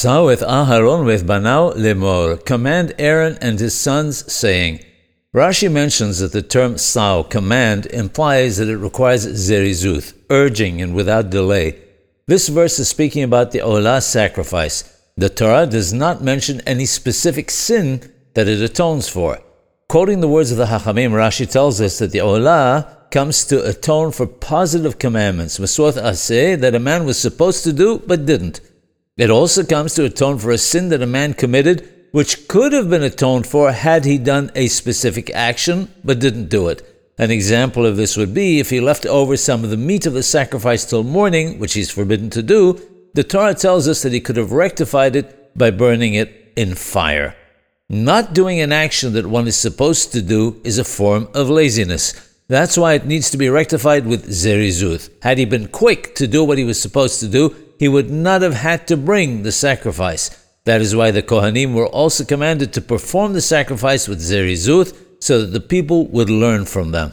Va'asa with Aharon with Banao lemor, command Aaron and his sons, saying, Rashi mentions that the term Saw, command, implies that it requires zerizuth, urging and without delay. This verse is speaking about the olah sacrifice. The Torah does not mention any specific sin that it atones for. Quoting the words of the Hachamim, Rashi tells us that the olah comes to atone for positive commandments, Maswat Aseh, that a man was supposed to do but didn't. It also comes to atone for a sin that a man committed, which could have been atoned for had he done a specific action, but didn't do it. An example of this would be if he left over some of the meat of the sacrifice till morning, which he's forbidden to do, the Torah tells us that he could have rectified it by burning it in fire. Not doing an action that one is supposed to do is a form of laziness. That's why it needs to be rectified with zerizut. Had he been quick to do what he was supposed to do, he would not have had to bring the sacrifice. That is why the Kohanim were also commanded to perform the sacrifice with Zerizut so that the people would learn from them.